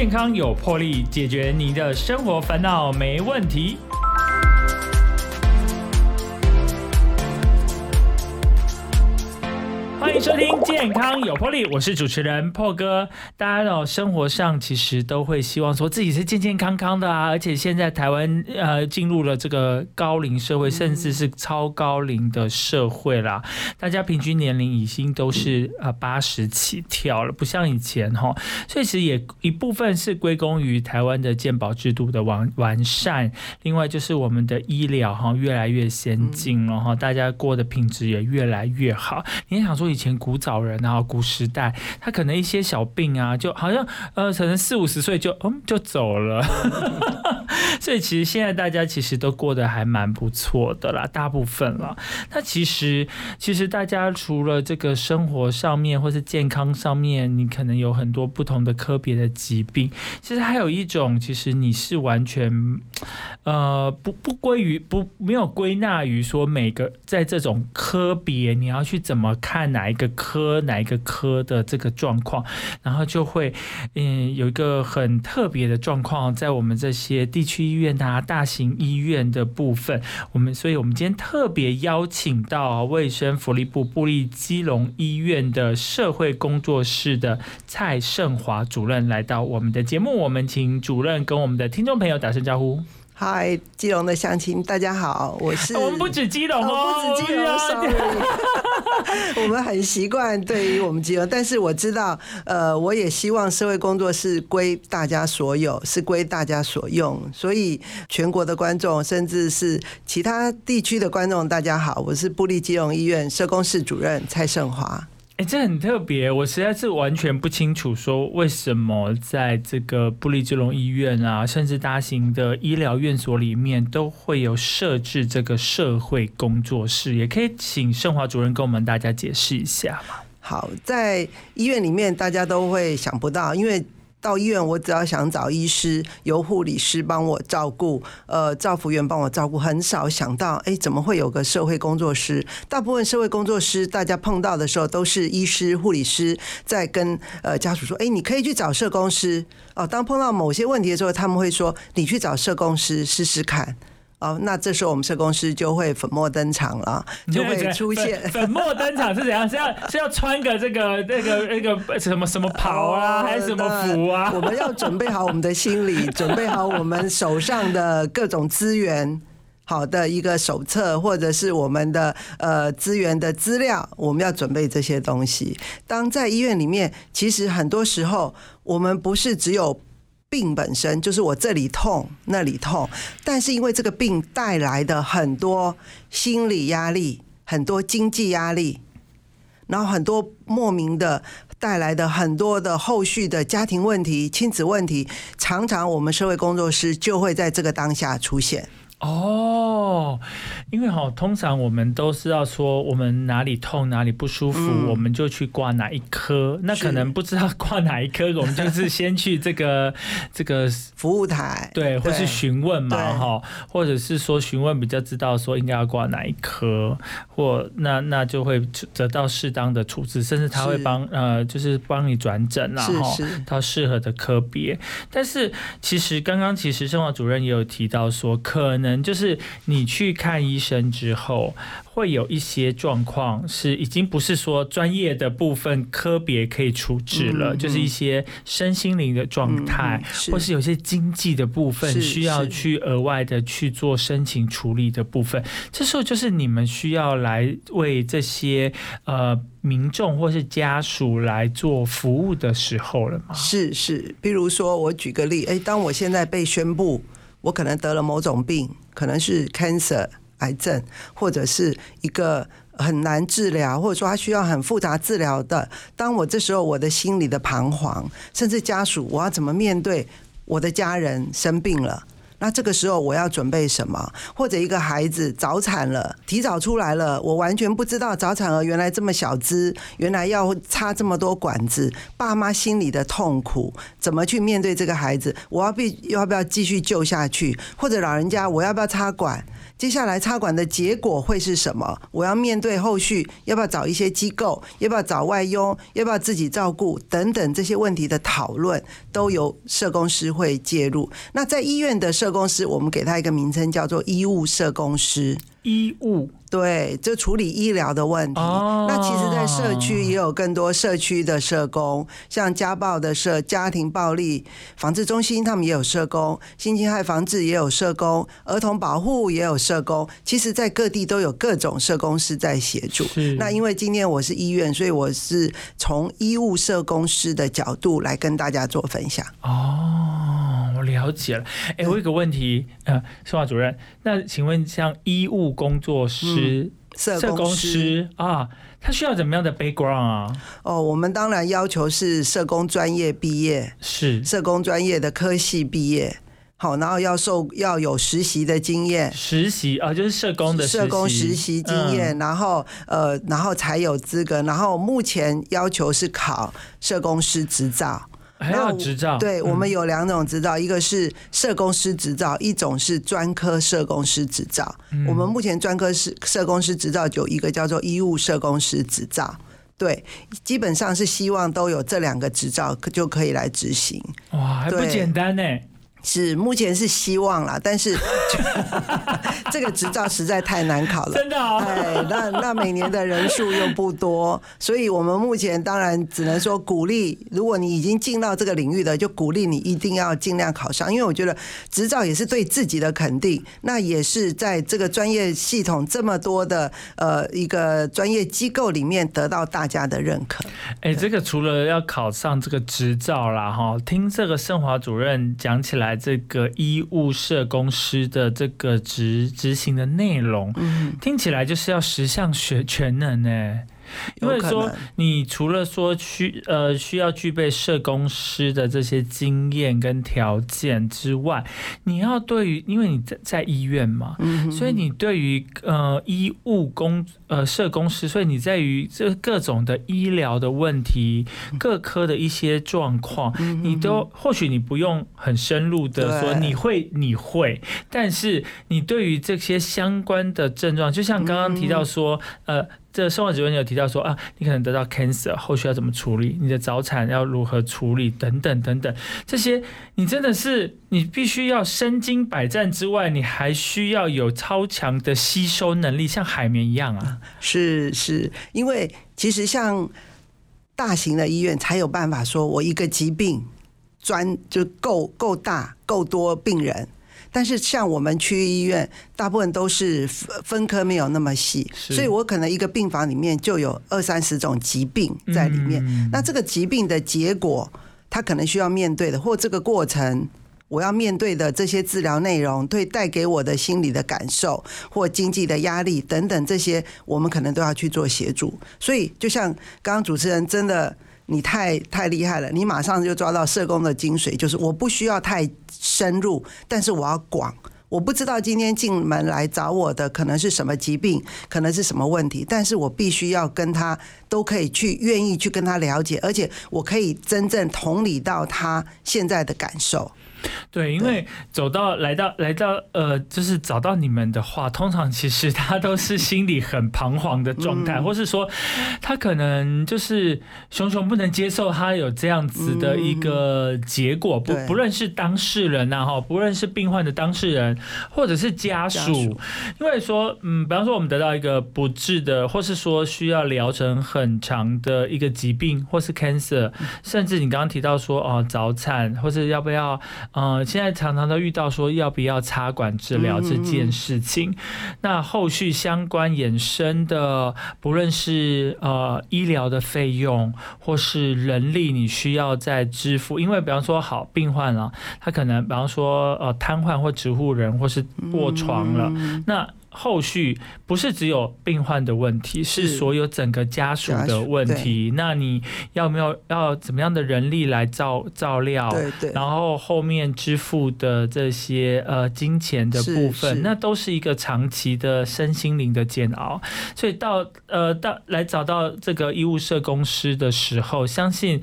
健康有魄力，解决您的生活烦恼没问题。收听《健康有魄力》，我是主持人破哥。大家哦，生活上其实都会希望说自己是健健康康的啊，而且现在台湾呃进入了这个高龄社会，甚至是超高龄的社会啦。大家平均年龄已经都是呃八十起跳了，不像以前哈。所以其实也一部分是归功于台湾的健保制度的完完善，另外就是我们的医疗哈越来越先进了哈，大家过的品质也越来越好。你想说以前古早人啊，古时代，他可能一些小病啊，就好像呃，可能四五十岁就嗯就走了。所以其实现在大家其实都过得还蛮不错的啦，大部分了。那其实其实大家除了这个生活上面或是健康上面，你可能有很多不同的科别的疾病。其实还有一种，其实你是完全呃不不归于不没有归纳于说每个在这种科别你要去怎么看哪一个科哪一个科的这个状况，然后就会嗯有一个很特别的状况在我们这些地区医院啊、大型医院的部分，我们所以我们今天特别邀请到卫生福利部布利基隆医院的社会工作室的蔡胜华主任来到我们的节目，我们请主任跟我们的听众朋友打声招呼。嗨，基隆的乡亲，大家好，我是我们不止基隆哦，不止基隆，sorry，我们很习惯对于我们金融，但是我知道，呃，我也希望社会工作是归大家所有，是归大家所用，所以全国的观众，甚至是其他地区的观众，大家好，我是布利基隆医院社工室主任蔡胜华。哎，这很特别，我实在是完全不清楚，说为什么在这个布利基隆医院啊，甚至大型的医疗院所里面，都会有设置这个社会工作室，也可以请盛华主任跟我们大家解释一下吗？好，在医院里面，大家都会想不到，因为。到医院，我只要想找医师，由护理师帮我照顾，呃，照服员帮我照顾，很少想到，哎，怎么会有个社会工作师？大部分社会工作师，大家碰到的时候都是医师、护理师在跟呃家属说，哎，你可以去找社工师。哦，当碰到某些问题的时候，他们会说，你去找社工师试试看。哦，那这时候我们社工师就会粉墨登场了，就会出现。粉墨登场是怎样？是要是要穿个这个那个那个什么什么袍啊，还是什么服啊？我们要准备好我们的心理，准备好我们手上的各种资源，好的一个手册，或者是我们的呃资源的资料，我们要准备这些东西。当在医院里面，其实很多时候我们不是只有。病本身就是我这里痛那里痛，但是因为这个病带来的很多心理压力、很多经济压力，然后很多莫名的带来的很多的后续的家庭问题、亲子问题，常常我们社会工作师就会在这个当下出现。哦，因为哈，通常我们都是要说我们哪里痛哪里不舒服，我们就去挂哪一科。那可能不知道挂哪一科，我们就是先去这个 这个服务台，对，或是询问嘛，哈，或者是说询问比较知道说应该要挂哪一科，或那那就会得到适当的处置，甚至他会帮呃，就是帮你转诊啦，哈，到适合的科别。但是其实刚刚其实生活主任也有提到说，可能。就是你去看医生之后，会有一些状况是已经不是说专业的部分科别可以处置了，就是一些身心灵的状态，或是有些经济的部分需要去额外的去做申请处理的部分。这时候就是你们需要来为这些呃民众或是家属来做服务的时候了吗？是是，比如说我举个例，哎，当我现在被宣布。我可能得了某种病，可能是 cancer 癌症，或者是一个很难治疗，或者说他需要很复杂治疗的。当我这时候，我的心里的彷徨，甚至家属，我要怎么面对我的家人生病了？那这个时候我要准备什么？或者一个孩子早产了，提早出来了，我完全不知道早产儿原来这么小只，原来要插这么多管子，爸妈心里的痛苦，怎么去面对这个孩子？我要必要不要继续救下去？或者老人家我要不要插管？接下来插管的结果会是什么？我要面对后续要不要找一些机构，要不要找外佣，要不要自己照顾等等这些问题的讨论，都由社工师会介入。那在医院的社工师，我们给他一个名称叫做医务社工师。医务对，就处理医疗的问题。哦那其实，在社区也有更多社区的社工，像家暴的社、家庭暴力防治中心，他们也有社工；性侵害防治也有社工，儿童保护也有社工。其实，在各地都有各种社工师在协助。是那因为今天我是医院，所以我是从医务社工师的角度来跟大家做分享。哦，我了解了。哎、我有个问题，呃，生化主任，那请问像医务工作师、社社工工师师啊，他需要怎么样的 background 啊？哦，我们当然要求是社工专业毕业，是社工专业的科系毕业，好，然后要受要有实习的经验，实习啊，就是社工的社工实习经验，嗯然后呃，然后才有资格。然后目前要求是考社工师执照。还有执照。对，我们嗯有两种执照，一个是社工师执照，一种是专科社工师执照。嗯我们目前专科是社工师执照有一个叫做医务社工师执照。对，基本上是希望都有这两个执照就可以来执行。哇，还不简单呢。是目前是希望啦，但是 这个执照实在太难考了。真的哦。哎，那那每年的人数又不多，所以我们目前当然只能说鼓励，如果你已经进到这个领域的，就鼓励你一定要尽量考上，因为我觉得执照也是对自己的肯定，那也是在这个专业系统这么多的呃一个专业机构里面得到大家的认可。哎、这个除了要考上这个执照啦，哈，听这个盛华主任讲起来，这个医务社工师的这个执执行的内容，嗯，听起来就是要十项学全能呢。因为说你除了说需呃需要具备社工师的这些经验跟条件之外，你要对于因为你在在医院嘛，嗯所以你对于呃医务工呃社工师，所以你在于这各种的医疗的问题、各科的一些状况，你都或许你不用很深入的说你会你会，但是你对于这些相关的症状，就像刚刚提到说，呃。这生活主任有提到说啊，你可能得到 cancer，后续要怎么处理？你的早产要如何处理？等等等等，这些你真的是你必须要身经百战之外，你还需要有超强的吸收能力，像海绵一样啊。是是，因为其实像大型的医院才有办法说，我一个疾病专就够够大够多病人。但是像我们区医院，大部分都是分分科没有那么细，所以我可能一个病房里面就有二三十种疾病在里面。嗯那这个疾病的结果，他可能需要面对的，或这个过程。我要面对的这些治疗内容，对带给我的心理的感受或经济的压力等等，这些我们可能都要去做协助。所以，就像刚刚主持人真的，你太太厉害了，你马上就抓到社工的精髓，就是我不需要太深入，但是我要广。我不知道今天进门来找我的可能是什么疾病，可能是什么问题，但是我必须要跟他都可以去愿意去跟他了解，而且我可以真正同理到他现在的感受。对，因为走到来到来到呃，就是找到你们的话，通常其实他都是心里很彷徨的状态，嗯。或是说他可能就是熊熊不能接受他有这样子的一个结果，不不论是当事人呐、哈，不论是病患的当事人或者是家属，家属。因为说嗯，比方说我们得到一个不治的，或是说需要疗程很长的一个疾病，或是 cancer，甚至你刚刚提到说哦早产，或是要不要呃，现在常常都遇到说要不要插管治疗这件事情，那后续相关衍生的，不论是呃医疗的费用，或是人力，你需要再支付，因为比方说好病患啊，他可能比方说呃瘫痪或植物人，或是卧床了，那。后续不是只有病患的问题，是是所有整个家属的问题。那你要没有要怎么样的人力来照照料？对对，然后后面支付的这些呃金钱的部分，那都是一个长期的身心灵的煎熬。所以到呃到来找到这个医务社公司的时候，相信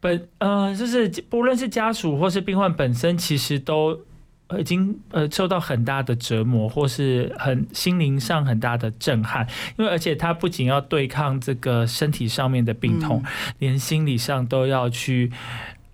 本呃就是不论是家属或是病患本身，其实都。呃已经呃受到很大的折磨，或是很心灵上很大的震撼，因为而且他不仅要对抗这个身体上面的病痛，连心理上都要去。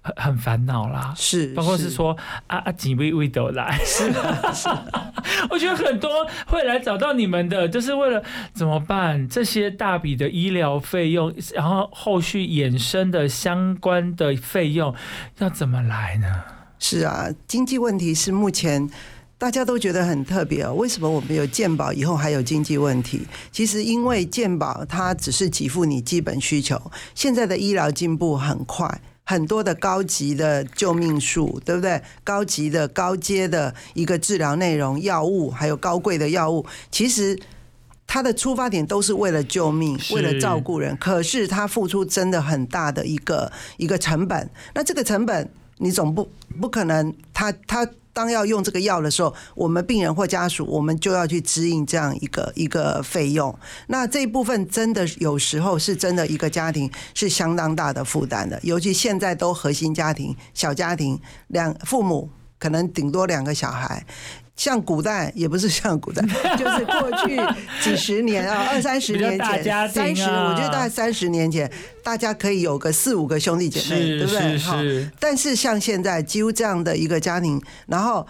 很很烦恼啦，是，包括是说啊啊几位位都来，是 是，我觉得很多会来找到你们的，就是为了怎么办？这些大笔的医疗费用，然后后续衍生的相关的费用要怎么来呢？是啊，经济问题是目前大家都觉得很特别哦。为什么我们有健保以后还有经济问题？其实因为健保它只是给付你基本需求，现在的医疗进步很快。很多的高级的救命术，对不对？高级的高阶的一个治疗内容、药物，还有高贵的药物，其实它的出发点都是为了救命，为了照顾人。可是它付出真的很大的一个一个成本。那这个成本，你总不不可能，他他。当要用这个药的时候，我们病人或家属，我们就要去支应这样一个一个费用。那这一部分真的有时候是真的一个家庭是相当大的负担的，尤其现在都核心家庭、小家庭，两父母可能顶多两个小孩。像古代也不是像古代，就是过去几十年啊，二三十年前，三十，我觉得大概三十年前，大家可以有个四五个兄弟姐妹，对不对？好。但是像现在，几乎这样的一个家庭，然后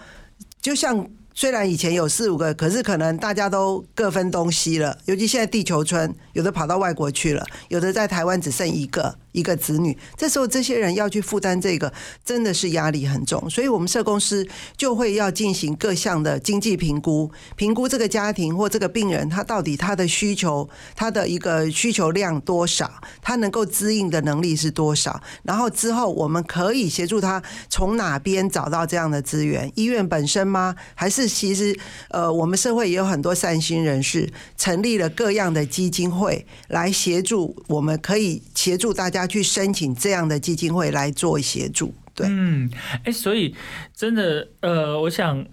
就像。虽然以前有四五个，可是可能大家都各分东西了。尤其现在地球村，有的跑到外国去了，有的在台湾只剩一个一个子女。这时候这些人要去负担这个，真的是压力很重。所以，我们社公司就会要进行各项的经济评估，评估这个家庭或这个病人他到底他的需求，他的一个需求量多少，他能够支应的能力是多少。然后之后我们可以协助他从哪边找到这样的资源？医院本身吗？还是？其实，呃，我们社会也有很多善心人士，成立了各样的基金会来协助，我们可以协助大家去申请这样的基金会来做协助。对，嗯，哎，所以真的，呃，我想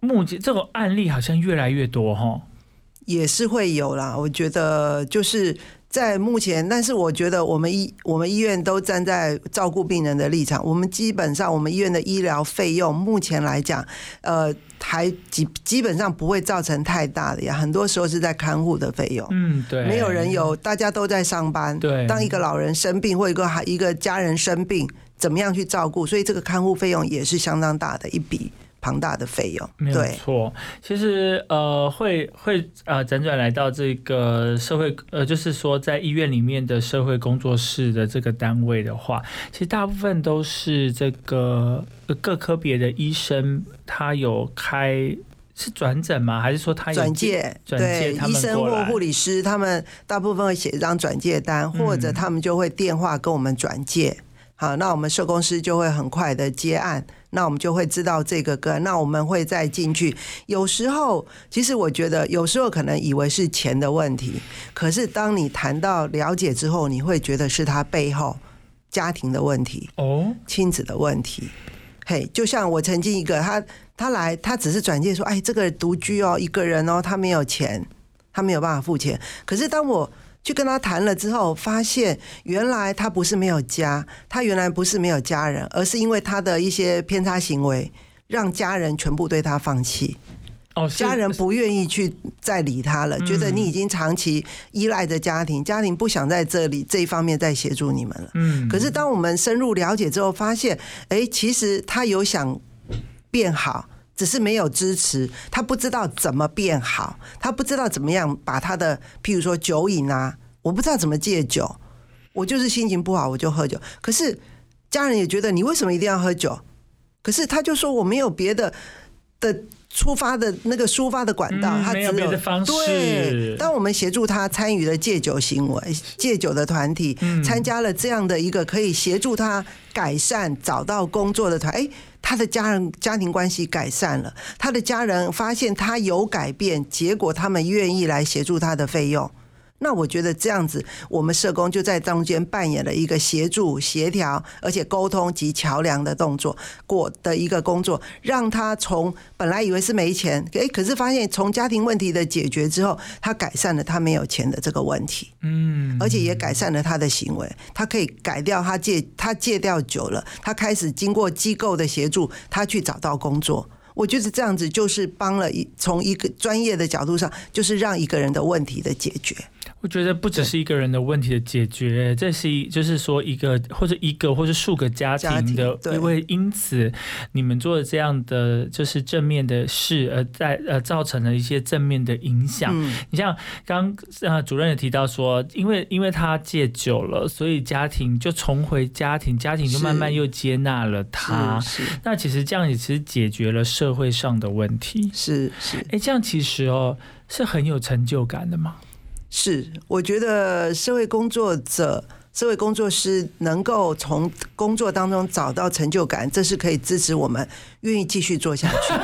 目前这种案例好像越来越多哈，也是会有啦。我觉得就是。在目前，但是我觉得我们医我们医院都站在照顾病人的立场。我们基本上，我们医院的医疗费用目前来讲，呃，还基基本上不会造成太大的呀。很多时候是在看护的费用，嗯，对，没有人有，大家都在上班，对。当一个老人生病或一个孩一个家人生病，怎么样去照顾？所以这个看护费用也是相当大的一笔。庞大的费用，没有错。其实呃，会会呃，辗转来到这个社会呃，就是说在医院里面的社会工作室的这个单位的话，其实大部分都是这个各科别的医生，他有开是转诊吗？还是说他转介？转介医生或护理师，他们大部分会写一张转介单，或者他们就会电话跟我们转介。好，那我们社工师就会很快的接案。那我们就会知道这个歌，那我们会再进去。有时候，其实我觉得有时候可能以为是钱的问题，可是当你谈到了解之后，你会觉得是他背后家庭的问题哦，亲子的问题。嘿，就像我曾经一个他，他来，他只是转介说，哎，这个独居哦，一个人哦，他没有钱，他没有办法付钱。可是当我去跟他谈了之后，发现原来他不是没有家，他原来不是没有家人，而是因为他的一些偏差行为，让家人全部对他放弃。哦，家人不愿意去再理他了，觉得你已经长期依赖着家庭，家庭不想在这里这一方面再协助你们了。嗯，可是当我们深入了解之后，发现，哎，其实他有想变好。只是没有支持，他不知道怎么变好，他不知道怎么样把他的，譬如说酒瘾啊，我不知道怎么戒酒，我就是心情不好我就喝酒。可是家人也觉得你为什么一定要喝酒？可是他就说我没有别的的出发的那个抒发的管道，他只有别的方式。对，当我们协助他参与了戒酒行为、戒酒的团体，参加了这样的一个可以协助他改善、找到工作的团，哎。他的家人家庭关系改善了，他的家人发现他有改变，结果他们愿意来协助他的费用。那我觉得这样子，我们社工就在中间扮演了一个协助、协调，而且沟通及桥梁的动作，过的一个工作，让他从本来以为是没钱，哎，可是发现从家庭问题的解决之后，他改善了他没有钱的这个问题，嗯，而且也改善了他的行为，他可以改掉他戒他戒掉酒了，他开始经过机构的协助，他去找到工作。我觉得这样子就是帮了一从一个专业的角度上，就是让一个人的问题的解决。我觉得不只是一个人的问题的解决，这是一就是说一个或者一个或者数个家庭的，因为因此你们做的这样的就是正面的事，而在呃造成了一些正面的影响。你像刚呃主任也提到说，因为因为他戒酒了，所以家庭就重回家庭，家庭就慢慢又接纳了他。那其实这样也其实解决了社会上的问题。是是，哎，这样其实哦是很有成就感的嘛。是，我觉得社会工作者、社会工作师能够从工作当中找到成就感，这是可以支持我们愿意继续做下去。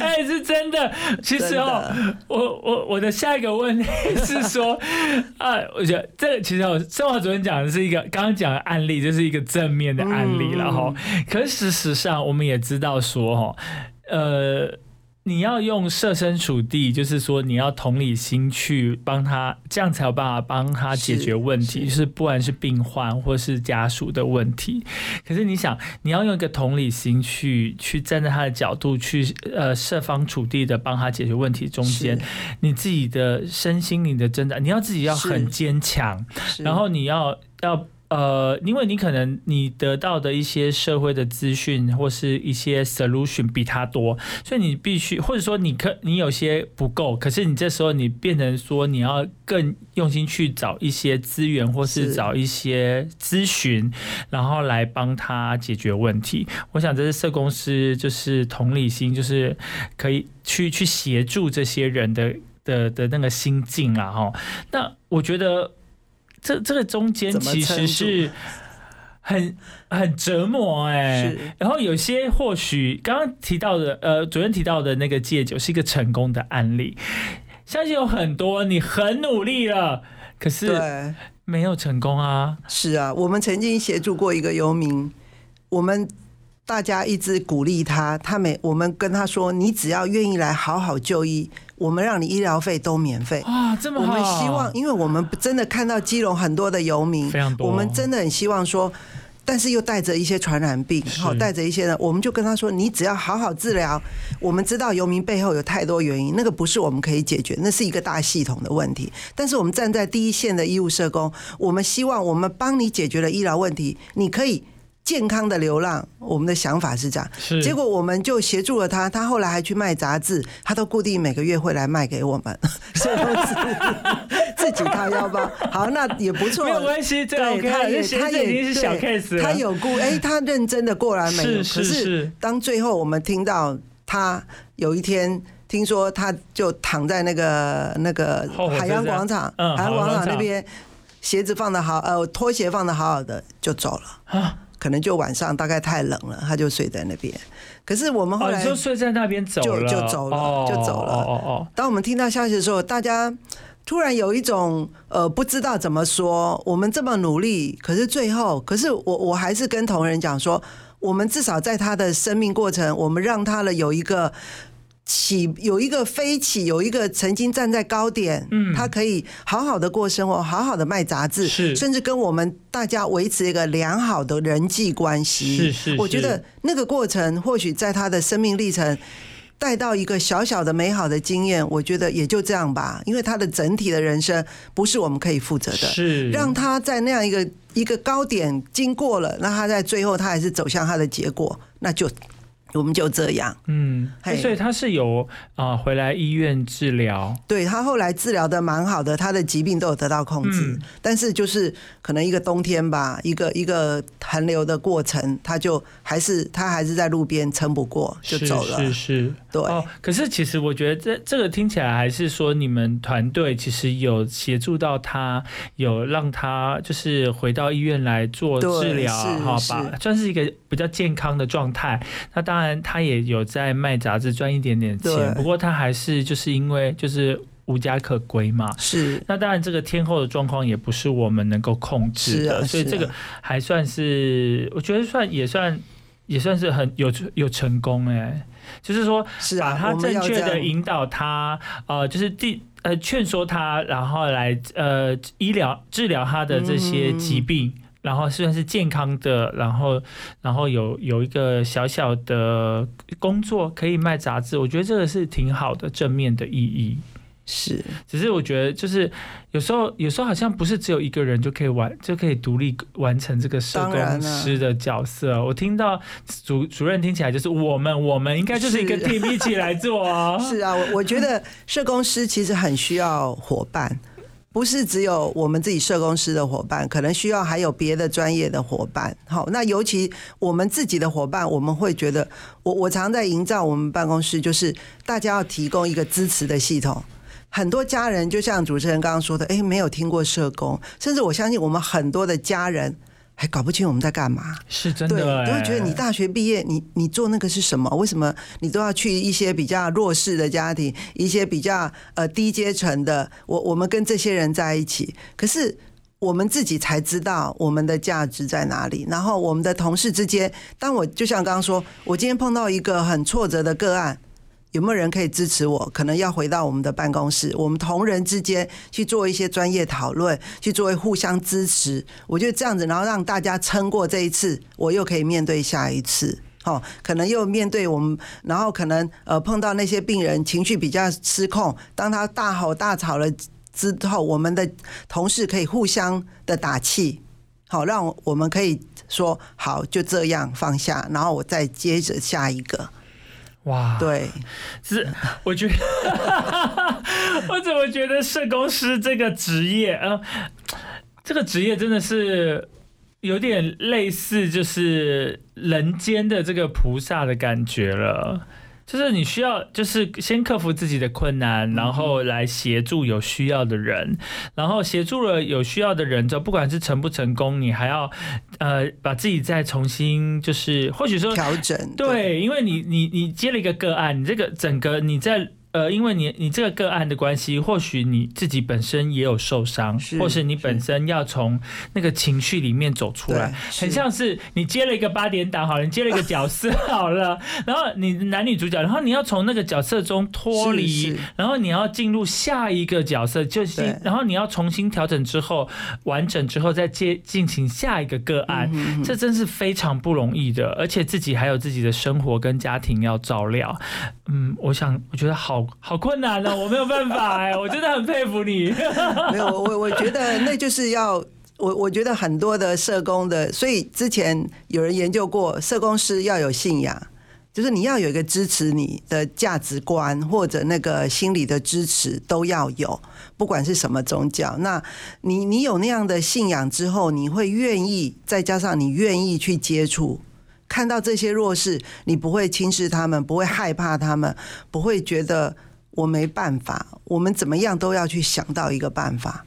哎，是真的。其实哦，我我我的下一个问题是说，啊，我觉得这个其实我生活主任讲的是一个刚刚讲的案例，就是一个正面的案例了哈。可是事实上，我们也知道说哈，呃。你要用设身处地，就是说你要同理心去帮他，这样才有办法帮他解决问题。就是不管是病患或是家属的问题，可是你想，你要用一个同理心去去站在他的角度去呃设方处地的帮他解决问题，中间你自己的身心灵的挣扎，你要自己要很坚强，然后你要要。呃，因为你可能你得到的一些社会的资讯或是一些 solution 比他多，所以你必须或者说你可你有些不够，可是你这时候你变成说你要更用心去找一些资源或是找一些咨询，然后来帮他解决问题。我想这是社公司就是同理心，就是可以去去协助这些人的的的那个心境啊哈。那我觉得。这这个中间其实是很很折磨哎，然后有些或许刚刚提到的呃，主任提到的那个戒酒是一个成功的案例，相信有很多你很努力了，可是没有成功啊。是啊，我们曾经协助过一个游民，我们大家一直鼓励他，他每我们跟他说，你只要愿意来好好就医。我们让你医疗费都免费啊，这么好！我们希望，因为我们真的看到基隆很多的游民，非常多。我们真的很希望说，但是又带着一些传染病，好带着一些呢，我们就跟他说，你只要好好治疗。我们知道游民背后有太多原因，那个不是我们可以解决，那是一个大系统的问题。但是我们站在第一线的医务社工，我们希望我们帮你解决了医疗问题，你可以。健康的流浪，我们的想法是这样。是，结果我们就协助了他，他后来还去卖杂志，他都固定每个月会来卖给我们，所以自己掏腰包。好，那也不错，没有关系。对，他也他也已经是小 case，他有顾，哎，他认真的过来美。是是是。当最后我们听到他有一天听说他就躺在那个那个海洋广场，海洋广场那边鞋子放的好，呃，拖鞋放的好好的就走了啊。可能就晚上大概太冷了，他就睡在那边。可是我们后来就睡在那边走了，就就走了，就走了。哦哦。当我们听到消息的时候，大家突然有一种呃不知道怎么说。我们这么努力，可是最后，可是我我还是跟同仁讲说，我们至少在他的生命过程，我们让他了有一个。起有一个飞起，有一个曾经站在高点，嗯，他可以好好的过生活，好好的卖杂志，是，甚至跟我们大家维持一个良好的人际关系，是是。我觉得那个过程，或许在他的生命历程带到一个小小的美好的经验，我觉得也就这样吧。因为他的整体的人生不是我们可以负责的，是让他在那样一个一个高点经过了，那他在最后他还是走向他的结果，那就。我们就这样，嗯，所以他是有啊回来医院治疗，对他后来治疗的蛮好的，他的疾病都有得到控制，但是就是可能一个冬天吧，一个一个寒流的过程，他就还是他还是在路边撑不过就走了，是是，对。哦，可是其实我觉得这这个听起来还是说你们团队其实有协助到他，有让他就是回到医院来做治疗，哈，把算是一个比较健康的状态。那当然。当然，他也有在卖杂志赚一点点钱，不过他还是就是因为就是无家可归嘛。是，那当然这个天后的状况也不是我们能够控制的，所以这个还算是我觉得算也算也算是很有有成功哎，就是说把他正确的引导他，呃，就是第呃劝说他，然后来呃医疗治疗他的这些疾病。然后虽然是健康的，然后然后有有一个小小的工作可以卖杂志，我觉得这个是挺好的正面的意义。是，只是我觉得就是有时候有时候好像不是只有一个人就可以完就可以独立完成这个社工师的角色。我听到主主任听起来就是我们我们应该就是一个 team 一起来做哦。是啊，我我觉得社工师其实很需要伙伴。不是只有我们自己社工师的伙伴，可能需要还有别的专业的伙伴。好，那尤其我们自己的伙伴，我们会觉得，我我常在营造我们办公室，就是大家要提供一个支持的系统。很多家人就像主持人刚刚说的，哎，没有听过社工，甚至我相信我们很多的家人。还搞不清我们在干嘛，是真的，对，都会觉得你大学毕业，你你做那个是什么？为什么你都要去一些比较弱势的家庭，一些比较呃低阶层的？我我们跟这些人在一起，可是我们自己才知道我们的价值在哪里。然后我们的同事之间，当我就像刚刚说，我今天碰到一个很挫折的个案。有没有人可以支持我？可能要回到我们的办公室，我们同仁之间去做一些专业讨论，去作为互相支持。我觉得这样子，然后让大家撑过这一次，我又可以面对下一次。哦，可能又面对我们，然后可能呃碰到那些病人情绪比较失控，当他大吼大吵了之后，我们的同事可以互相的打气，好，让我们可以说好就这样放下，然后我再接着下一个。哇，对，是我觉得，我怎么觉得社工师这个职业，呃，这个职业真的是有点类似，就是人间的这个菩萨的感觉了。就是你需要，就是先克服自己的困难，然后来协助有需要的人，然后协助了有需要的人之后，不管是成不成功，你还要呃把自己再重新，就是或许说调整，对，因为你你你接了一个个案，你这个整个你在。呃，因为你你这个个案的关系，或许你自己本身也有受伤，或是你本身要从那个情绪里面走出来，很像是你接了一个八点档，好了，你接了一个角色 好了，然后你男女主角，然后你要从那个角色中脱离，然后你要进入下一个角色，就是然后你要重新调整之后完整之后再接进行下一个个案，这真是非常不容易的，而且自己还有自己的生活跟家庭要照料。嗯，我想我觉得好。好困难哦，我没有办法 哎，我真的很佩服你。没有，我我觉得那就是要我，我觉得很多的社工的，所以之前有人研究过，社工师要有信仰，就是你要有一个支持你的价值观或者那个心理的支持都要有，不管是什么宗教。那你你有那样的信仰之后，你会愿意，再加上你愿意去接触。看到这些弱势，你不会轻视他们，不会害怕他们，不会觉得我没办法。我们怎么样都要去想到一个办法。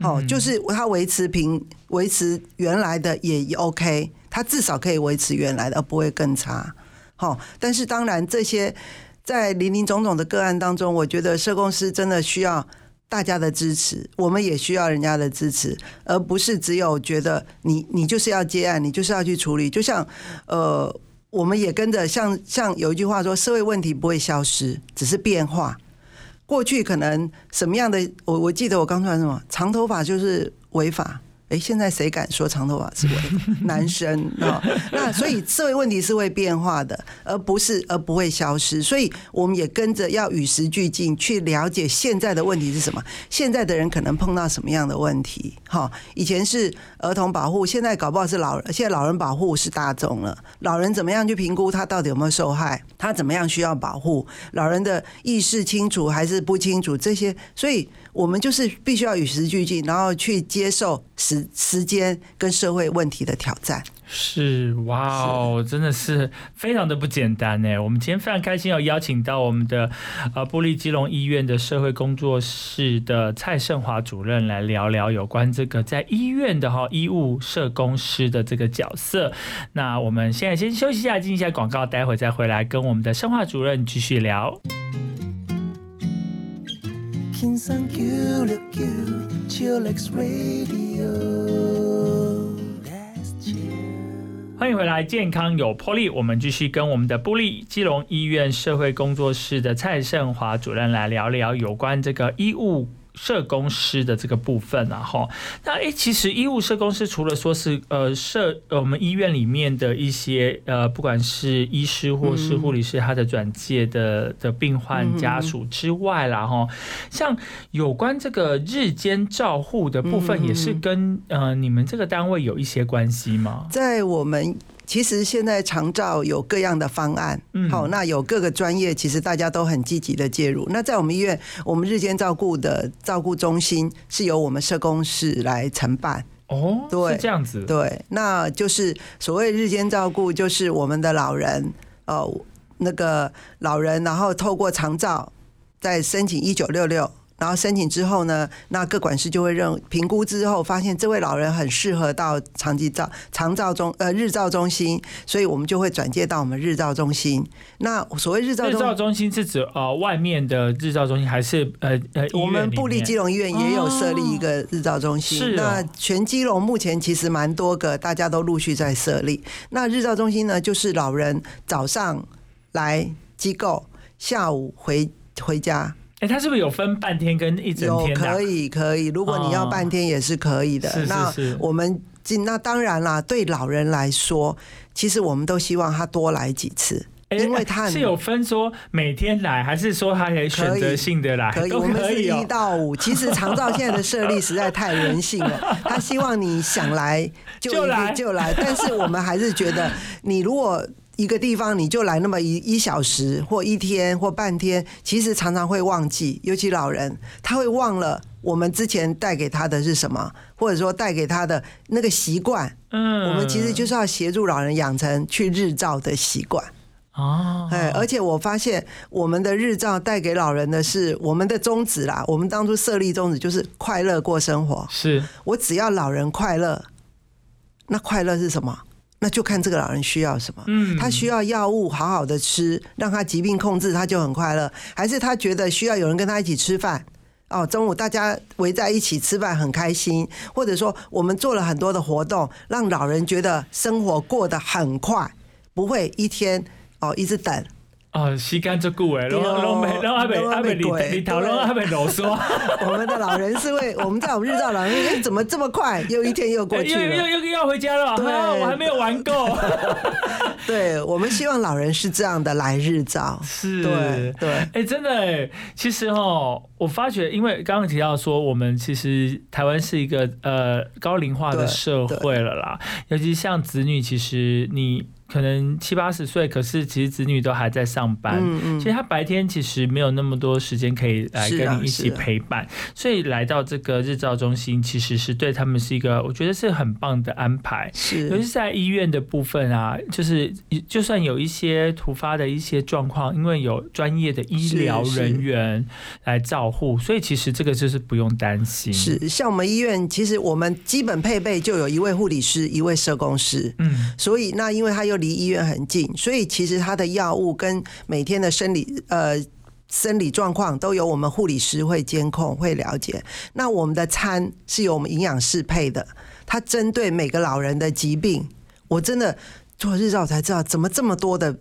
哦，就是他维持平，维持原来的也 OK，他至少可以维持原来的，而不会更差。好，但是当然这些在林林总总的个案当中，我觉得社工师真的需要。大家的支持，我们也需要人家的支持，而不是只有觉得你你就是要接案，你就是要去处理。就像呃，我们也跟着像像有一句话说，社会问题不会消失，只是变化。过去可能什么样的，我我记得我刚说什么，长头发就是违法。哎，现在谁敢说长头发是违男生啊？那所以社会问题是会变化的，而不是而不会消失。所以我们也跟着要与时俱进，去了解现在的问题是什么。现在的人可能碰到什么样的问题？哈，以前是儿童保护，现在搞不好是老人。现在老人保护是大众了，老人怎么样去评估他到底有没有受害？他怎么样需要保护？老人的意识清楚还是不清楚？这些，所以。我们就是必须要与时俱进，然后去接受时时间跟社会问题的挑战。是哇哦，真的是非常的不简单呢。我们今天非常开心，要邀请到我们的呃布利基隆医院的社会工作室的蔡胜华主任来聊聊有关这个在医院的哈医务社工师的这个角色。那我们现在先休息一下，进一下广告，待会再回来跟我们的胜华主任继续聊。欢迎回来，健康有魄力。我们继续跟我们的布利基隆医院社会工作室的蔡胜华主任来聊聊有关这个医务社工师的这个部分啊，哈，那诶，其实医务社工师除了说是呃社呃我们医院里面的一些呃不管是医师或是护理师他的转介的的病患家属之外啦，哈，像有关这个日间照护的部分，也是跟呃你们这个单位有一些关系吗？在我们。其实现在长照有各样的方案，好，那有各个专业，其实大家都很积极的介入。那在我们医院，我们日间照顾的照顾中心是由我们社工室来承办。哦，对，是这样子。对，那就是所谓日间照顾，就是我们的老人，哦，那个老人，然后透过长照再申请一九六六。然后申请之后呢，那各管事就会认评估之后，发现这位老人很适合到长期照长照中呃日照中心，所以我们就会转介到我们日照中心。那所谓日照日照中心是指呃外面的日照中心，还是呃呃我们布利基隆医院也有设立一个日照中心。是那全基隆目前其实蛮多个，大家都陆续在设立。那日照中心呢，就是老人早上来机构，下午回回家。哎，它是不是有分半天跟一整天有可以可以，如果你要半天也是可以的。那我们进那当然啦，对老人来说，其实我们都希望他多来几次，因为他是有分说每天来，还是说他可以选择性的来？可以，我们是一到五。其实长照现在的设立实在太人性了，他希望你想来就来就来，但是我们还是觉得你如果。一个地方你就来那么一一小时或一天或半天，其实常常会忘记，尤其老人他会忘了我们之前带给他的是什么，或者说带给他的那个习惯。嗯，我们其实就是要协助老人养成去日照的习惯。哦，哎，而且我发现我们的日照带给老人的是我们的宗旨啦，我们当初设立宗旨就是快乐过生活。是我只要老人快乐，那快乐是什么？那就看这个老人需要什么，嗯，他需要药物好好的吃，让他疾病控制，他就很快乐；还是他觉得需要有人跟他一起吃饭，哦，中午大家围在一起吃饭很开心，或者说我们做了很多的活动，让老人觉得生活过得很快，不会一天哦一直等。哦，时间足够诶，拢拢没拢还没还没里里头拢还没啰嗦。我们的老人是会，我们在我们日照老人，哎，怎么这么快？又一天又过去了，又又又要回家了。对，我还没有玩够。对，我们希望老人是这样的来日照。是，对对。哎，真的哎，其实哦，我发觉，因为刚刚提到说，我们其实台湾是一个呃高龄化的社会了啦，尤其像子女，其实你。可能七八十岁，可是其实子女都还在上班。嗯嗯。其实他白天其实没有那么多时间可以来跟你一起陪伴，所以来到这个日照中心，其实是对他们是一个我觉得是很棒的安排。是。尤其是在医院的部分啊，就是就算有一些突发的一些状况，因为有专业的医疗人员来照护，所以其实这个就是不用担心。是。像我们医院，其实我们基本配备就有一位护理师，一位社工师。嗯。所以那因为他有。离医院很近，所以其实他的药物跟每天的生理呃生理状况都由我们护理师会监控会了解。那我们的餐是由我们营养师配的，他针对每个老人的疾病，我真的做日照才知道怎么这么多的。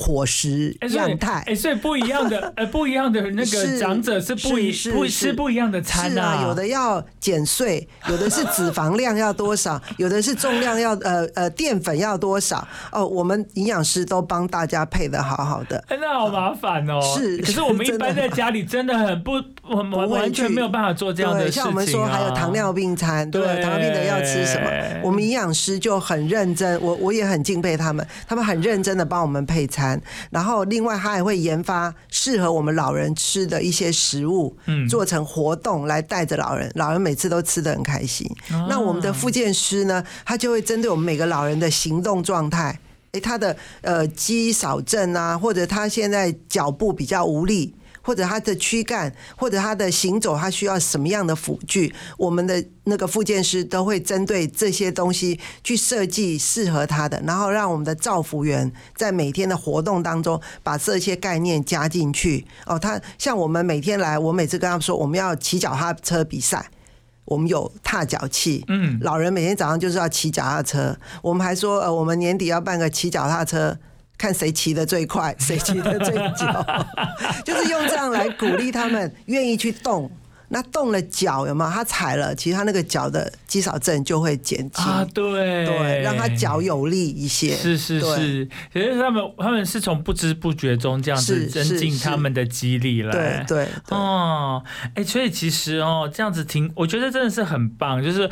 伙食样态，哎，所以不一样的，呃，不一样的那个长者是不一不吃不一样的餐啊，有的要减税，有的是脂肪量要多少，有的是重量要呃呃淀粉要多少。哦，我们营养师都帮大家配的好好的，那好麻烦哦。是，可是我们 一般在家里真的很不，我们完全没有办法做这样的事情。像我们说还有糖尿病餐，对，糖尿病的要吃什么？我们营养师就很认真，我我也很敬佩他们，他们很认真的帮我们配餐。然后，另外他还会研发适合我们老人吃的一些食物，嗯，做成活动来带着老人，老人每次都吃的很开心。那我们的复健师呢，他就会针对我们每个老人的行动状态，诶，他的呃肌少症啊，或者他现在脚步比较无力。或者他的躯干，或者他的行走，他需要什么样的辅具？我们的那个复健师都会针对这些东西去设计适合他的，然后让我们的造福员在每天的活动当中把这些概念加进去。哦，他像我们每天来，我每次跟他们说我们要骑脚踏车比赛，我们有踏脚器。嗯，老人每天早上就是要骑脚踏车。我们还说，呃，我们年底要办个骑脚踏车。看谁骑得最快，谁骑得最久，就是用这样来鼓励他们愿意去动。那动了脚有没有？他踩了，其实他那个脚的肌少症就会减轻。啊，对对，让他脚有力一些。是是是，其实他们他们是从不知不觉中这样子增进他们的肌力了。对对哦，哎，所以其实哦，这样子挺，我觉得真的是很棒，就是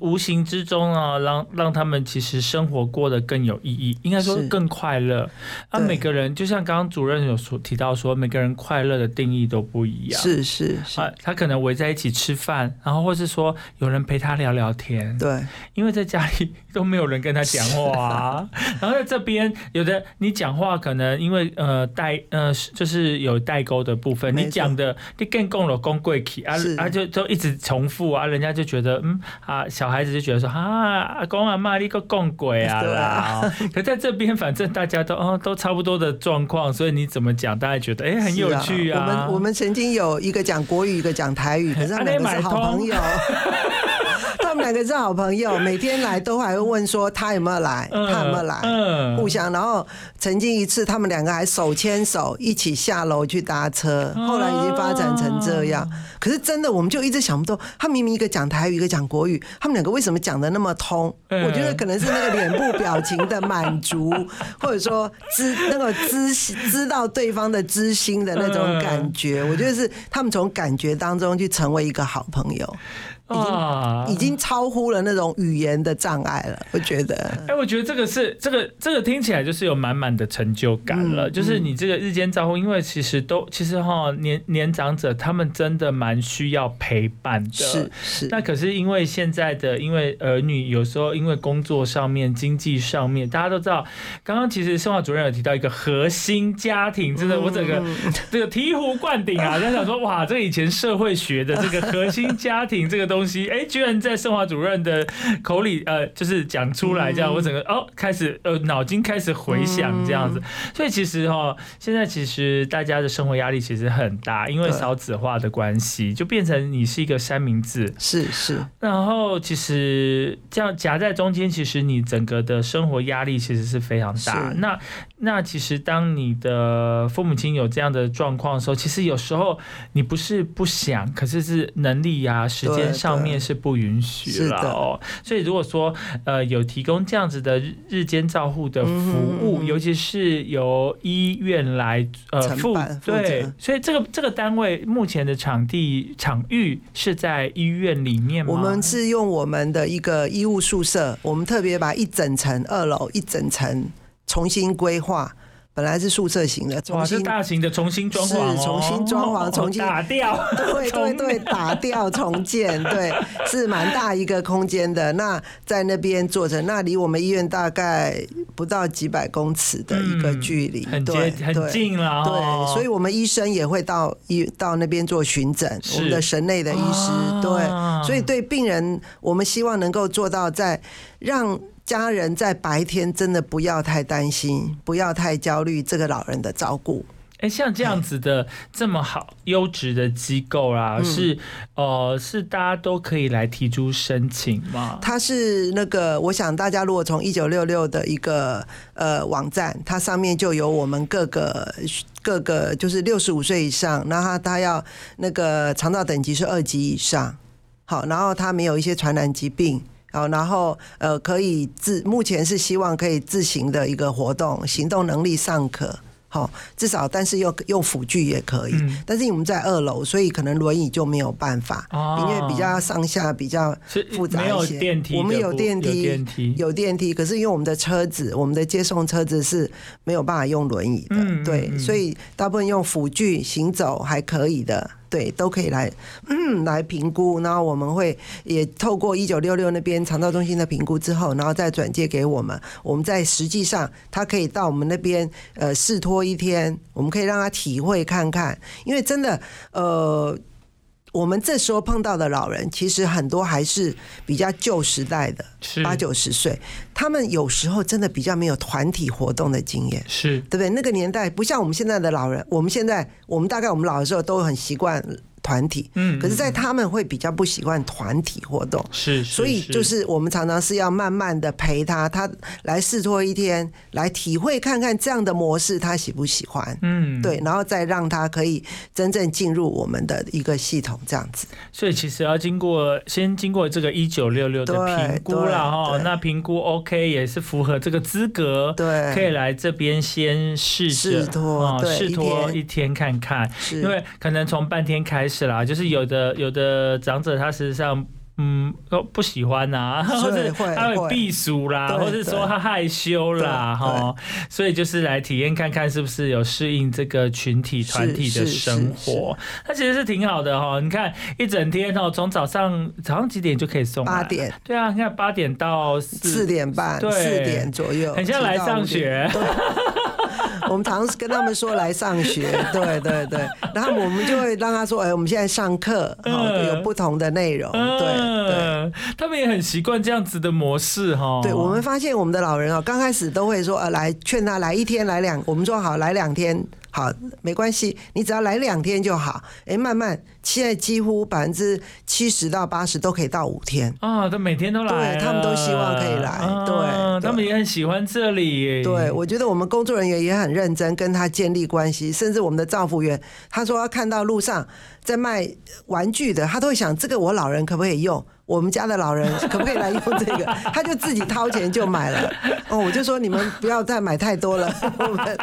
无无形之中啊，让让他们其实生活过得更有意义，应该说更快乐。啊，每个人就像刚刚主任有说提到说，每个人快乐的定义都不一样。是是是，他可能围在一起吃饭，然后或是说有人陪他聊聊天。对，因为在家里都没有人跟他讲话，然后在这边有的你讲话可能因为呃代呃就是有代沟的部分，你讲的你更共了公贵气啊啊就就一直重复啊，人家就觉得嗯啊小孩子就觉得说啊阿公阿妈你个共鬼啊 啦，可在这边反正大家都哦都差不多的状况，所以你怎么讲大家觉得哎很有趣啊。我们我们曾经有一个讲国语，一个讲台语，可是他们是好朋友。他们两个是好朋友，每天来都还会问说他有没有来，他有没有来，互相。然后曾经一次，他们两个还手牵手一起下楼去搭车。后来已经发展成这样。可是真的，我们就一直想不通，他明明一个讲台语，一个讲国语，他们两个为什么讲的那么通？我觉得可能是那个脸部表情的满足，或者说知那个知知道对方的知心的那种感觉。我觉得是他们从感觉当中去成为一个好朋友。已经已经超乎了那种语言的障碍了，我觉得。哎，我觉得这个是这个这个听起来就是有满满的成就感了。就是你这个日间照顾，因为其实都其实哈年年长者他们真的蛮需要陪伴的。是是。那可是因为现在的因为儿女有时候因为工作上面经济上面，大家都知道。刚刚其实生化主任有提到一个核心家庭，真的我整个这个醍醐灌顶啊！在想说哇，这以前社会学的这个核心家庭这个东。东西哎，居然在生华主任的口里呃，就是讲出来这样，我整个哦开始呃脑筋开始回想这样子，所以其实哈，现在其实大家的生活压力其实很大，因为少子化的关系，就变成你是一个三明治，是是，然后其实这样夹在中间，其实你整个的生活压力其实是非常大。那那其实当你的父母亲有这样的状况的时候，其实有时候你不是不想，可是是能力呀、时间上。面是不允许了哦，所以如果说呃有提供这样子的日间照护的服务，尤其是由医院来呃付对，所以这个这个单位目前的场地场域是在医院里面吗？我们是用我们的一个医务宿舍，我们特别把一整层二楼一整层重新规划。本来是宿舍型的，重新大型的重新装潢，重新装潢，重新打掉，对对对，打掉重建，对，是蛮大一个空间的。那在那边坐着，那离我们医院大概不到几百公尺的一个距离，很接很近了。对，所以我们医生也会到医到那边做巡诊，我们的神内的医师，对，所以对病人，我们希望能够做到在让。家人在白天真的不要太担心，不要太焦虑这个老人的照顾。哎，像这样子的这么好优质的机构啦，是呃是大家都可以来提出申请吗？它是那个，我想大家如果从一九六六的一个呃网站，它上面就有我们各个各个就是六十五岁以上，那他他要那个肠道等级是二级以上，好，然后他没有一些传染疾病。好，然后呃，可以自目前是希望可以自行的一个活动，行动能力尚可，好，至少但是又用辅具也可以。但是我们在二楼，所以可能轮椅就没有办法，因为比较上下比较复杂一些。我们有电梯，有电梯，可是因为我们的车子，我们的接送车子是没有办法用轮椅的，对，所以大部分用辅具行走还可以的。对，都可以来来评估，然后我们会也透过一九六六那边肠道中心的评估之后，然后再转介给我们。我们在实际上，他可以到我们那边呃试托一天，我们可以让他体会看看，因为真的呃。我们这时候碰到的老人，其实很多还是比较旧时代的，八九十岁，他们有时候真的比较没有团体活动的经验，是对不对？那个年代不像我们现在的老人，我们现在我们大概我们老的时候都很习惯团体，嗯可是，在他们会比较不习惯团体活动。是，所以就是我们常常是要慢慢的陪他，他来试托一天，来体会看看这样的模式他喜不喜欢，嗯，对，然后再让他可以真正进入我们的一个系统，这样子。所以其实要经过先经过这个一九六六的评估了哈，那评估 OK 也是符合这个资格，对，可以来这边先试试托哦对试托一天。一天看看，是。因为可能从半天开始是啦，就是有的有的长者他实际上。嗯，都不喜欢呐、或者会他会会。避暑啦，或者说他害羞啦，对哈，所以就是来体验看看是不是有适应这个群体团体的生活，那其实是挺好的哈。你看一整天哦，从早上早上几点就可以送来八点，对啊，你看八点到四点半、对。四点左右，很像来上学。我们常跟他们说来上学，对对对，然后我们就会让他说，哎，我们现在上课，好，嗯。有不同的内容，对他们也很习惯这样子的模式哈。对，我们发现我们的老人哦，刚开始都会说，呃，来劝他来一天，来两，我们说好来两天，好，没关系，你只要来两天就好。哎，慢慢，现在几乎百分之七十到八十都可以到五天。啊，他每天都来了，对他们都希望可以来啊对对他们也很喜欢这里。对，我觉得我们工作人员也很认真跟他建立关系，甚至我们的照服员，他说他看到路上在卖玩具的，他都会想这个我老人可不可以用？我们家的老人 可不可以来用这个？他就自己掏钱就买了。哦，我就说你们不要再买太多了，我们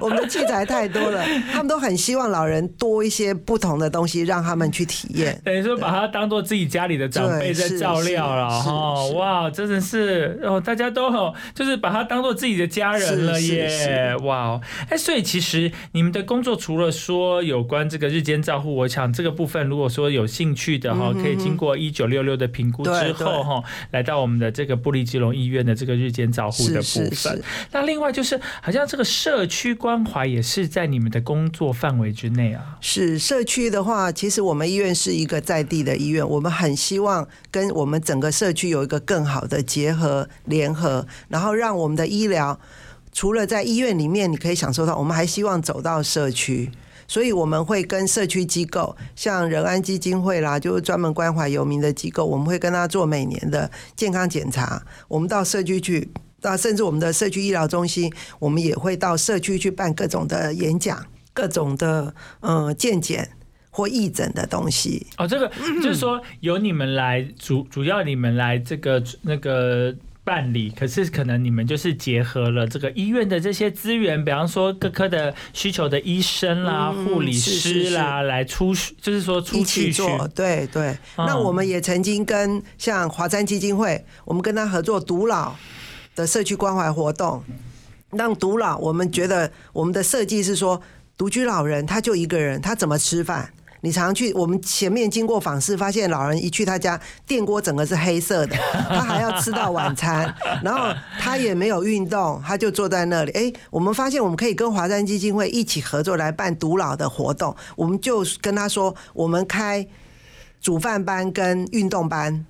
我们的器材太多了，他们都很希望老人多一些不同的东西让他们去体验。等于说把他当做自己家里的长辈在照料了哈，是哇，真的是哦，大家都好，就是把他当做自己的家人了耶，哇哦，哎，所以其实你们的工作除了说有关这个日间照护，我想这个部分如果说有兴趣的哈，可以经过一九六六的评估之后哈，来到我们的这个布利基隆医院的这个日间照护的部分。那另外就是，好像这个社区关怀也是在你们的工作范围之内啊。是社区的话，其实我们医院是一个在地的医院，我们很希望跟我们整个社区有一个更好的结合联合，然后让我们的医疗除了在医院里面你可以享受到，我们还希望走到社区。所以我们会跟社区机构，像仁安基金会啦，就是专门关怀游民的机构，我们会跟他做每年的健康检查。我们到社区去，到甚至我们的社区医疗中心，我们也会到社区去办各种的演讲。各种的呃健检或义诊的东西。哦，这个就是说由你们来主主要你们来这个那个。办理，可是可能你们就是结合了这个医院的这些资源，比方说各科的需求的医生啦、嗯护理是师是啦，来出就是说出去做，对对。嗯那我们也曾经跟像华山基金会，我们跟他合作独老的社区关怀活动，让独老，我们觉得我们的设计是说，独居老人他就一个人，他怎么吃饭？你常常去，我们前面经过访视，发现老人一去他家，电锅整个是黑色的，他还要吃到晚餐，然后他也没有运动，他就坐在那里。哎，我们发现我们可以跟华山基金会一起合作来办独老的活动，我们就跟他说，我们开煮饭班跟运动班，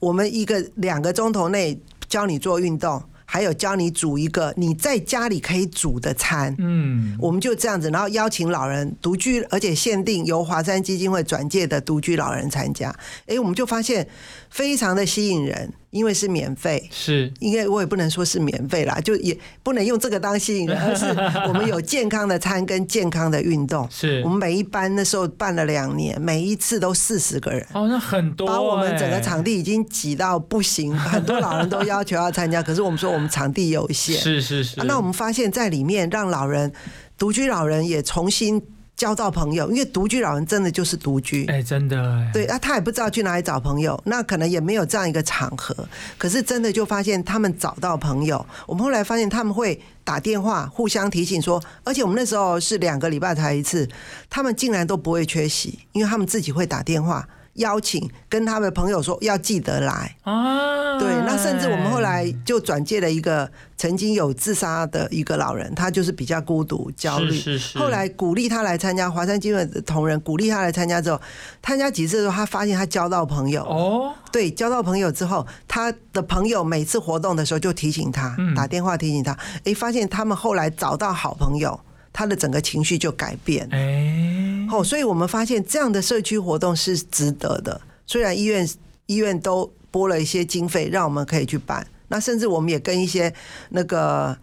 我们一个两个钟头内教你做运动。还有教你煮一个你在家里可以煮的餐，嗯，我们就这样子，然后邀请老人独居，而且限定由华山基金会转介的独居老人参加。哎，我们就发现非常的吸引人，因为是免费。是应该我也不能说是免费啦，就也不能用这个当吸引人，而是 我们有健康的餐跟健康的运动。是我们每一班那时候办了两年，每一次都四十个人。哦，那很多、把我们整个哎场地已经挤到不行，很多老人都要求要参加，可是我们说我们场地有限，是是是、啊那我们发现，在里面让老人、独居老人也重新交到朋友，因为独居老人真的就是独居。哎、真的哎，对啊，他也不知道去哪里找朋友，那可能也没有这样一个场合。可是真的就发现他们找到朋友，我们后来发现他们会打电话互相提醒说，而且我们那时候是两个礼拜才一次，他们竟然都不会缺席，因为他们自己会打电话邀请，跟他们的朋友说要记得来。啊，对，那甚至我们后来就转介了一个曾经有自杀的一个老人，他就是比较孤独、焦虑。是是是后来鼓励他来参加华山基金会的同仁，鼓励他来参加之后，参加几次之后，他发现他交到朋友。哦，对，交到朋友之后，他的朋友每次活动的时候就提醒他，嗯打电话提醒他。诶，发现他们后来找到好朋友，他的整个情绪就改变。哎、哦，所以我们发现这样的社区活动是值得的。虽然医院医院都拨了一些经费，让我们可以去办，那甚至我们也跟一些那个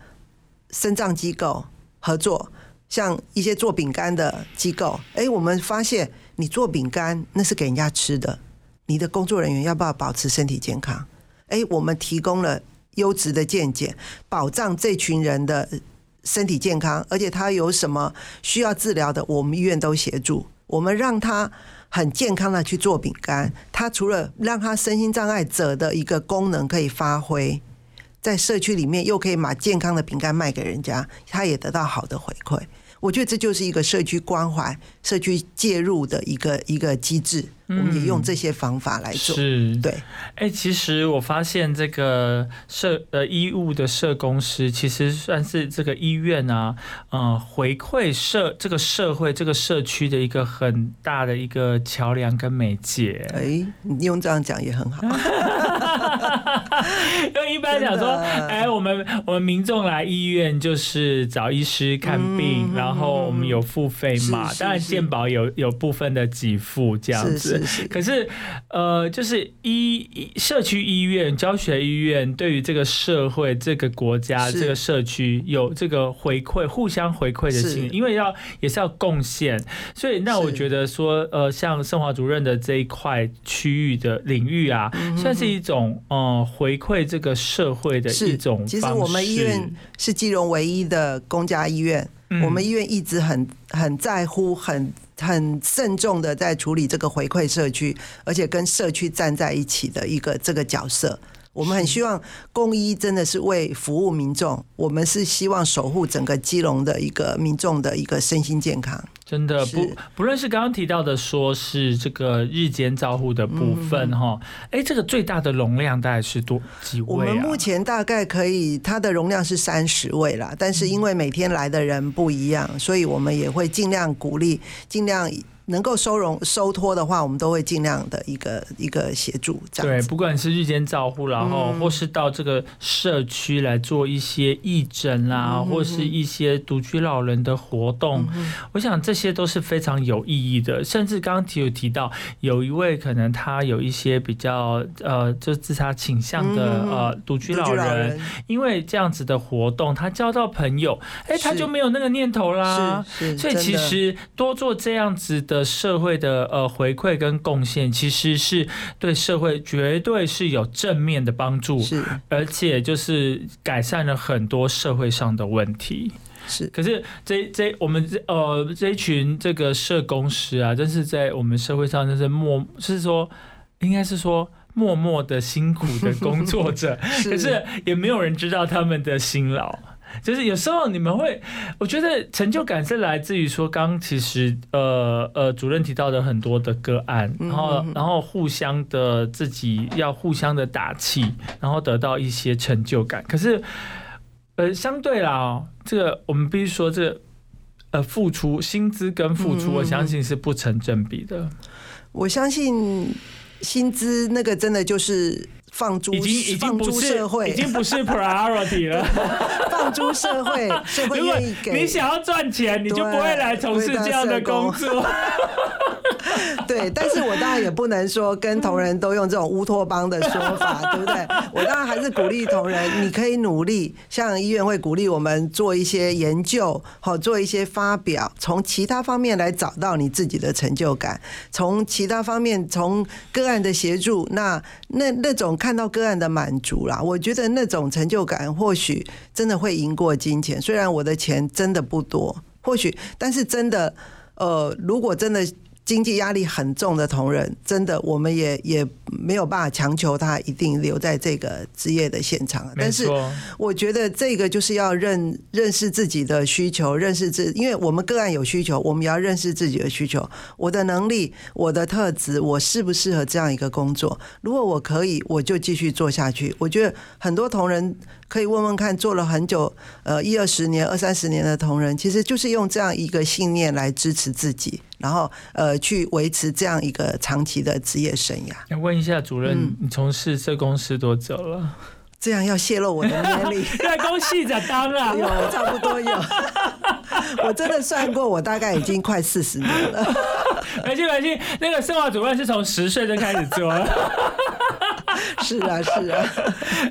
肾脏机构合作，像一些做饼干的机构，哎，我们发现你做饼干那是给人家吃的，你的工作人员要不要保持身体健康？哎，我们提供了优质的见解，保障这群人的身体健康，而且他有什么需要治疗的，我们医院都协助，我们让他。很健康的去做饼干，他除了让他身心障碍者的一个功能可以发挥，在社区里面又可以把健康的饼干卖给人家，他也得到好的回馈。我觉得这就是一个社区关怀、社区介入的一个一个机制。我们也用这些方法来做。是，对。哎，其实我发现这个社呃医务的社工师，其实算是这个医院啊，呃，回馈社这个社会这个社区的一个很大的一个桥梁跟媒介。哎，你用这样讲也很好。因为一般讲说，哎，我们我们民众来医院就是找医师看病，然后我们有付费嘛，当然健保有有部分的给付这样子。可是，呃，就是医社区医院、教学医院对于这个社会、这个国家、这个社区有这个回馈、互相回馈的心，因为要也是要贡献，所以那我觉得说，呃，像盛华主任的这一块区域的领域啊，算是一种呃回馈这个社会的一种。其实我们医院是基隆唯一的公家医院，我们医院一直很很在乎很。很慎重的在处理这个回馈社区，而且跟社区站在一起的一个这个角色。我们很希望公医真的是为服务民众，我们是希望守护整个基隆的一个民众的一个身心健康。真的不不论是刚刚提到的，说是这个日间照护的部分哈，哎，这个最大的容量大概是多几位？我们目前大概可以，它的容量是三十位啦，但是因为每天来的人不一样，所以我们也会尽量鼓励，尽量。能够收容收托的话，我们都会尽量的一个一个协助这样。对，不管是日间照护，然后或是到这个社区来做一些义诊啦，或是一些独居老人的活动，我想这些都是非常有意义的。甚至刚刚提有提到，有一位可能他有一些比较呃，就自杀倾向的呃独居老人，因为这样子的活动，他交到朋友，哎，他就没有那个念头啦。是，所以其实多做这样子的。的社会的呃回馈跟贡献，其实是对社会绝对是有正面的帮助，是而且就是改善了很多社会上的问题。是，可是这这我们这呃这一群这个社工师啊，真是在我们社会上就是默是说应该是说默默的辛苦的工作者，可是也没有人知道他们的辛劳。就是有时候你们会，我觉得成就感是来自于说，刚其实呃呃主任提到的很多的个案，然后然后互相的自己要互相的打气，然后得到一些成就感。可是呃相对啦，这个我们必须说，这呃付出薪资跟付出，我相信是不成正比的。我相信薪资那个真的就是。放诸已经已经不是社会，已经不是 priority 了。放诸社会，社会愿意给。你想要赚钱，你就不会来从事这样的工作。对，但是我当然也不能说跟同仁都用这种乌托邦的说法，对不对？我当然还是鼓励同仁，你可以努力，像医院会鼓励我们做一些研究，好做一些发表，从其他方面来找到你自己的成就感，从其他方面，从个案的协助，那那那种。看到个案的满足啦，我觉得那种成就感或许真的会赢过金钱。虽然我的钱真的不多，或许，但是真的，呃，如果真的。经济压力很重的同仁，真的，我们也也没有办法强求他一定留在这个职业的现场。但是，我觉得这个就是要认认识自己的需求，认识自，因为我们个案有需求，我们也要认识自己的需求。我的能力，我的特质，我适不适合这样一个工作？如果我可以，我就继续做下去。我觉得很多同仁。可以问问看，做了很久，呃，一二十年、二三十年的同仁，其实就是用这样一个信念来支持自己，然后呃，去维持这样一个长期的职业生涯。想问一下主任，你从事这公司多久了？这样要泄露我的年龄。对，恭喜着当了。有，差不多有。我真的算过，我大概已经快四十年了。没关系，没关系。那个生活主任是从十岁就开始做了。是啊，是啊。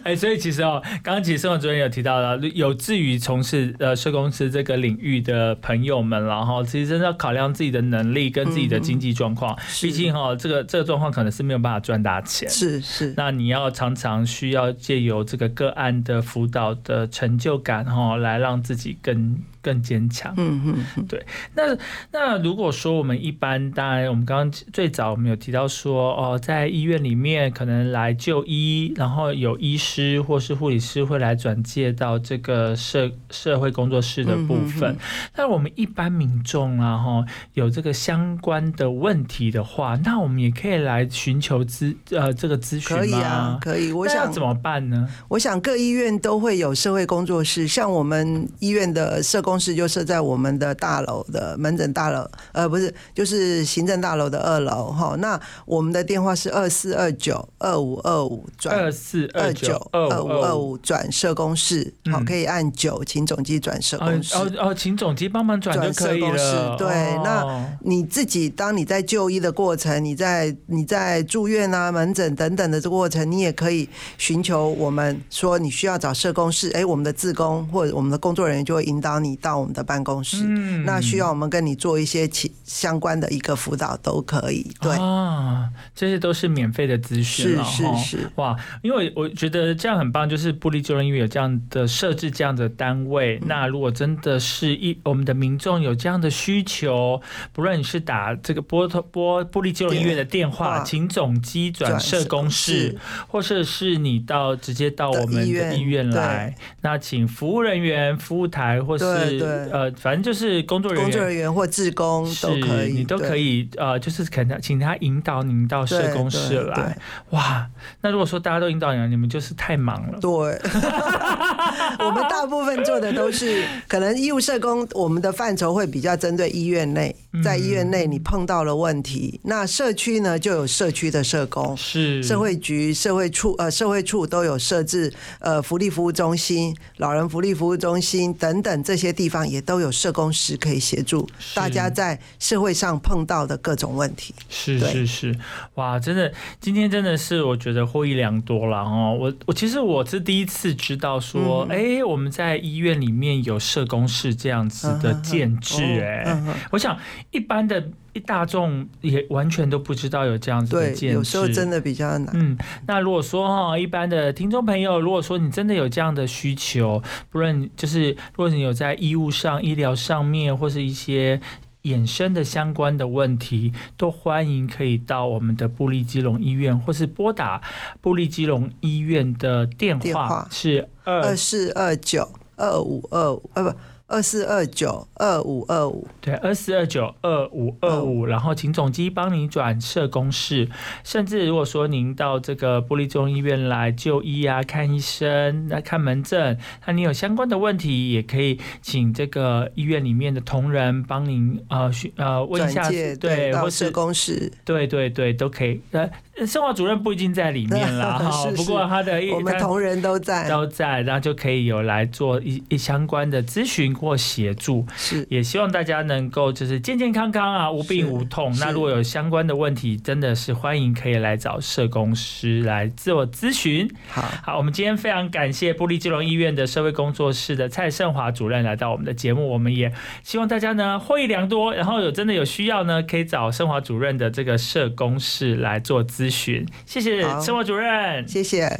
哎，所以其实哦，刚刚其实生活主任有提到了，有志于从事呃社公司这个领域的朋友们，然后其实真的要考量自己的能力跟自己的经济状况。毕竟哈，这个这个状况可能是没有办法赚大钱。是是。那你要常常需要借由这个个案的辅导的成就感哈，来让自己更。更坚强，嗯嗯，对。那那如果说我们一般，当然我们刚刚最早我们有提到说，哦，在医院里面可能来就医，然后有医师或是护理师会来转介到这个社社会工作室的部分。那我们一般民众啊，哈，有这个相关的问题的话，那我们也可以来寻求咨呃这个咨询可以啊，可以。我想怎么办呢？我想各医院都会有社会工作室，像我们医院的社工。公室就设在我们的大楼的门诊大楼，呃，不是，就是行政大楼的二楼哈。那我们的电话是二四二九二五二五转二四二九二五二五转社工室，好，可以按九，请总机转社工室。哦哦，请总机帮忙转就可以了。对，那你自己当你在就医的过程，你在你在住院啊、门诊等等的这个过程，你也可以寻求我们说你需要找社工室，哎，我们的自工或者我们的工作人员就会引导你。到我们的办公室，嗯那需要我们跟你做一些其相关的一个辅导都可以。对啊，这些都是免费的资讯是是是，哇！因为我觉得这样很棒，就是布利救人医院有这样的设置，这样的单位。那如果真的是一我们的民众有这样的需求，不论你是打这个拨拨布利救人医院的电话，请总机转社工室，或者是你到直接到我们的医院来，那请服务人员、服务台或是。对，呃，反正就是工作人员、工作人员或志工都可以，你都可以，呃，就是可能请他引导您到社工室来。哇，那如果说大家都引导你，你们就是太忙了。对，我们大部分做的都是可能医务社工，我们的范畴会比较针对医院内，在医院内你碰到了问题，那社区呢就有社区的社工，是社会局、社会处、呃社会处都有设置，呃福利服务中心、老人福利服务中心等等这些地。地方也都有社工师可以协助大家在社会上碰到的各种问题。是是是，哇，真的，今天真的是我觉得获益良多了哦。我我其实我是第一次知道说，哎，我们在医院里面有社工室这样子的建制。哎，我想一般的。一大众也完全都不知道有这样子的建制，有时候真的比较难。嗯，那如果说哈，一般的听众朋友，如果说你真的有这样的需求，不论就是如果你有在医务上、医疗上面，或是一些衍生的相关的问题，都欢迎可以到我们的布利基隆医院，或是拨打布利基隆医院的电话，是二四二九二五二五，呃不。二四二九二五二五，对，二四二九二五二五，然后请总机帮您转社工室，甚至如果说您到这个玻璃中医院来就医啊，看医生来看门诊，那你有相关的问题，也可以请这个医院里面的同仁帮您呃呃问一下，对，或社工室，对对对，都可以。呃，生活主任不一定在里面啦，哈，不过他的我们同仁都在都在，然后就可以有来做一一相关的咨询。或协助是，也希望大家能够就是健健康康啊，无病无痛。那如果有相关的问题，真的是欢迎可以来找社工师来自我咨询。好，好，我们今天非常感谢布利基隆医院的社会工作室的蔡胜华主任来到我们的节目，我们也希望大家呢获益良多。然后有真的有需要呢，可以找胜华主任的这个社工室来做咨询。谢谢生活主任，谢谢。